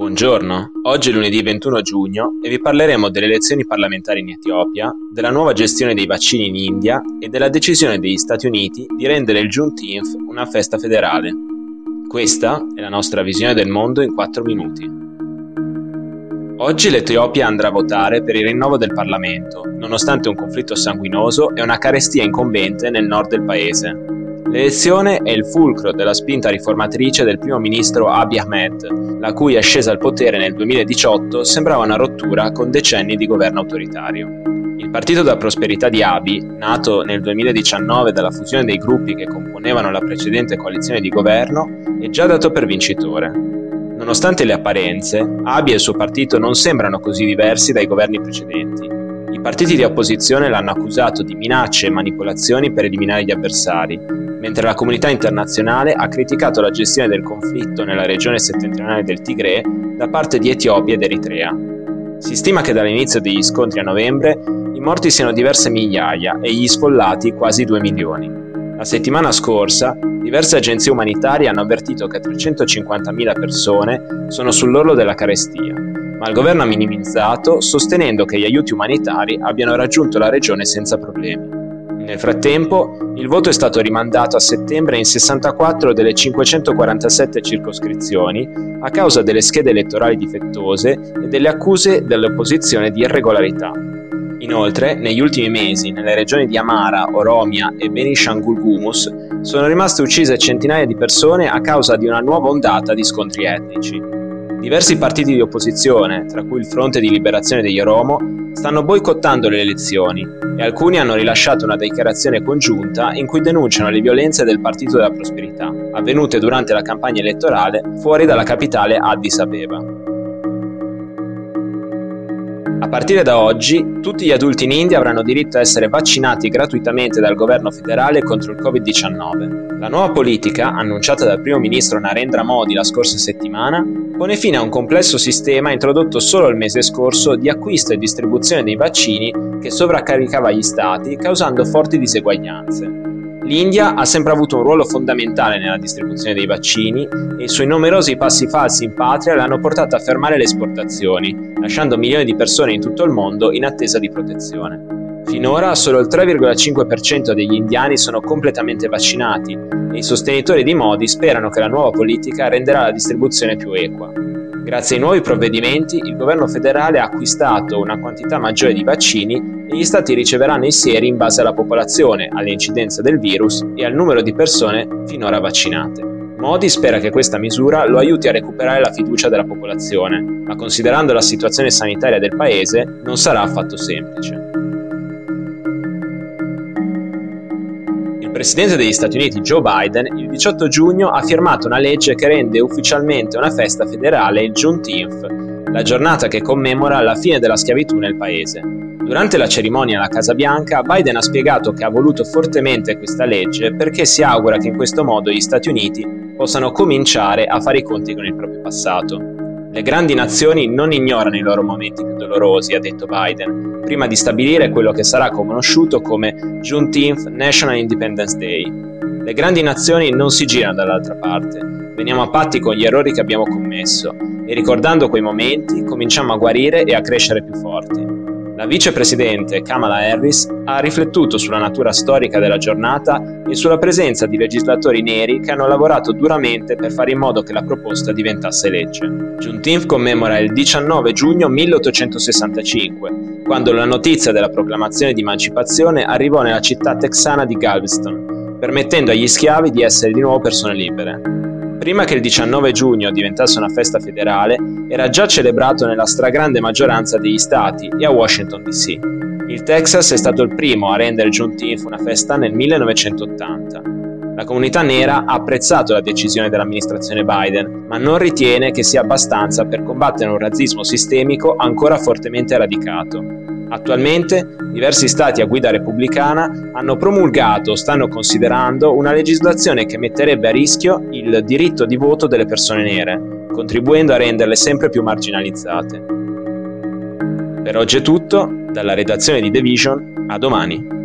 Buongiorno, oggi è lunedì 21 giugno e vi parleremo delle elezioni parlamentari in Etiopia, della nuova gestione dei vaccini in India e della decisione degli Stati Uniti di rendere il Juneteenth una festa federale. Questa è la nostra visione del mondo in 4 minuti. Oggi l'Etiopia andrà a votare per il rinnovo del Parlamento, nonostante un conflitto sanguinoso e una carestia incombente nel nord del paese. L'elezione è il fulcro della spinta riformatrice del primo ministro Abiy Ahmed, la cui ascesa al potere nel 2018 sembrava una rottura con decenni di governo autoritario. Il Partito della Prosperità di Abiy, nato nel 2019 dalla fusione dei gruppi che componevano la precedente coalizione di governo, è già dato per vincitore. Nonostante le apparenze, Abiy e il suo partito non sembrano così diversi dai governi precedenti. I partiti di opposizione l'hanno accusato di minacce e manipolazioni per eliminare gli avversari, mentre la comunità internazionale ha criticato la gestione del conflitto nella regione settentrionale del Tigre da parte di Etiopia ed Eritrea. Si stima che dall'inizio degli scontri a novembre i morti siano diverse migliaia e gli sfollati quasi 2 milioni. La settimana scorsa diverse agenzie umanitarie hanno avvertito che 350.000 persone sono sull'orlo della carestia, ma il governo ha minimizzato sostenendo che gli aiuti umanitari abbiano raggiunto la regione senza problemi. Nel frattempo, il voto è stato rimandato a settembre in 64 delle 547 circoscrizioni a causa delle schede elettorali difettose e delle accuse dell'opposizione di irregolarità. Inoltre, negli ultimi mesi, nelle regioni di Amara, Oromia e Benishangul Gumus sono rimaste uccise centinaia di persone a causa di una nuova ondata di scontri etnici. Diversi partiti di opposizione, tra cui il Fronte di Liberazione degli Oromo, stanno boicottando le elezioni e alcuni hanno rilasciato una dichiarazione congiunta in cui denunciano le violenze del Partito della Prosperità, avvenute durante la campagna elettorale fuori dalla capitale Addis Abeba. A partire da oggi, tutti gli adulti in India avranno diritto a essere vaccinati gratuitamente dal governo federale contro il Covid-19. La nuova politica, annunciata dal primo ministro Narendra Modi la scorsa settimana, pone fine a un complesso sistema introdotto solo il mese scorso di acquisto e distribuzione dei vaccini che sovraccaricava gli stati, causando forti diseguaglianze. L'India ha sempre avuto un ruolo fondamentale nella distribuzione dei vaccini e i suoi numerosi passi falsi in patria l'hanno portato a fermare le esportazioni, lasciando milioni di persone in tutto il mondo in attesa di protezione. Finora solo il 3,5% degli indiani sono completamente vaccinati e i sostenitori di Modi sperano che la nuova politica renderà la distribuzione più equa. Grazie ai nuovi provvedimenti, il governo federale ha acquistato una quantità maggiore di vaccini e gli stati riceveranno i sieri in base alla popolazione, all'incidenza del virus e al numero di persone finora vaccinate. Modi spera che questa misura lo aiuti a recuperare la fiducia della popolazione, ma considerando la situazione sanitaria del paese non sarà affatto semplice. Il presidente degli Stati Uniti Joe Biden il 18 giugno ha firmato una legge che rende ufficialmente una festa federale il Juneteenth, la giornata che commemora la fine della schiavitù nel paese. Durante la cerimonia alla Casa Bianca, Biden ha spiegato che ha voluto fortemente questa legge perché si augura che in questo modo gli Stati Uniti possano cominciare a fare i conti con il proprio passato. Le grandi nazioni non ignorano i loro momenti più dolorosi, ha detto Biden, prima di stabilire quello che sarà conosciuto come Juneteenth National Independence Day. Le grandi nazioni non si girano dall'altra parte, veniamo a patti con gli errori che abbiamo commesso e ricordando quei momenti cominciamo a guarire e a crescere più forti. La vicepresidente Kamala Harris ha riflettuto sulla natura storica della giornata e sulla presenza di legislatori neri che hanno lavorato duramente per fare in modo che la proposta diventasse legge. Juneteenth commemora il 19 giugno 1865, quando la notizia della proclamazione di emancipazione arrivò nella città texana di Galveston, permettendo agli schiavi di essere di nuovo persone libere. Prima che il 19 giugno diventasse una festa federale, era già celebrato nella stragrande maggioranza degli stati e a Washington DC. Il Texas è stato il primo a rendere Juneteenth una festa nel 1980. La comunità nera ha apprezzato la decisione dell'amministrazione Biden, ma non ritiene che sia abbastanza per combattere un razzismo sistemico ancora fortemente radicato. Attualmente diversi stati a guida repubblicana hanno promulgato o stanno considerando una legislazione che metterebbe a rischio il diritto di voto delle persone nere, contribuendo a renderle sempre più marginalizzate. Per oggi è tutto, dalla redazione di The Vision, a domani.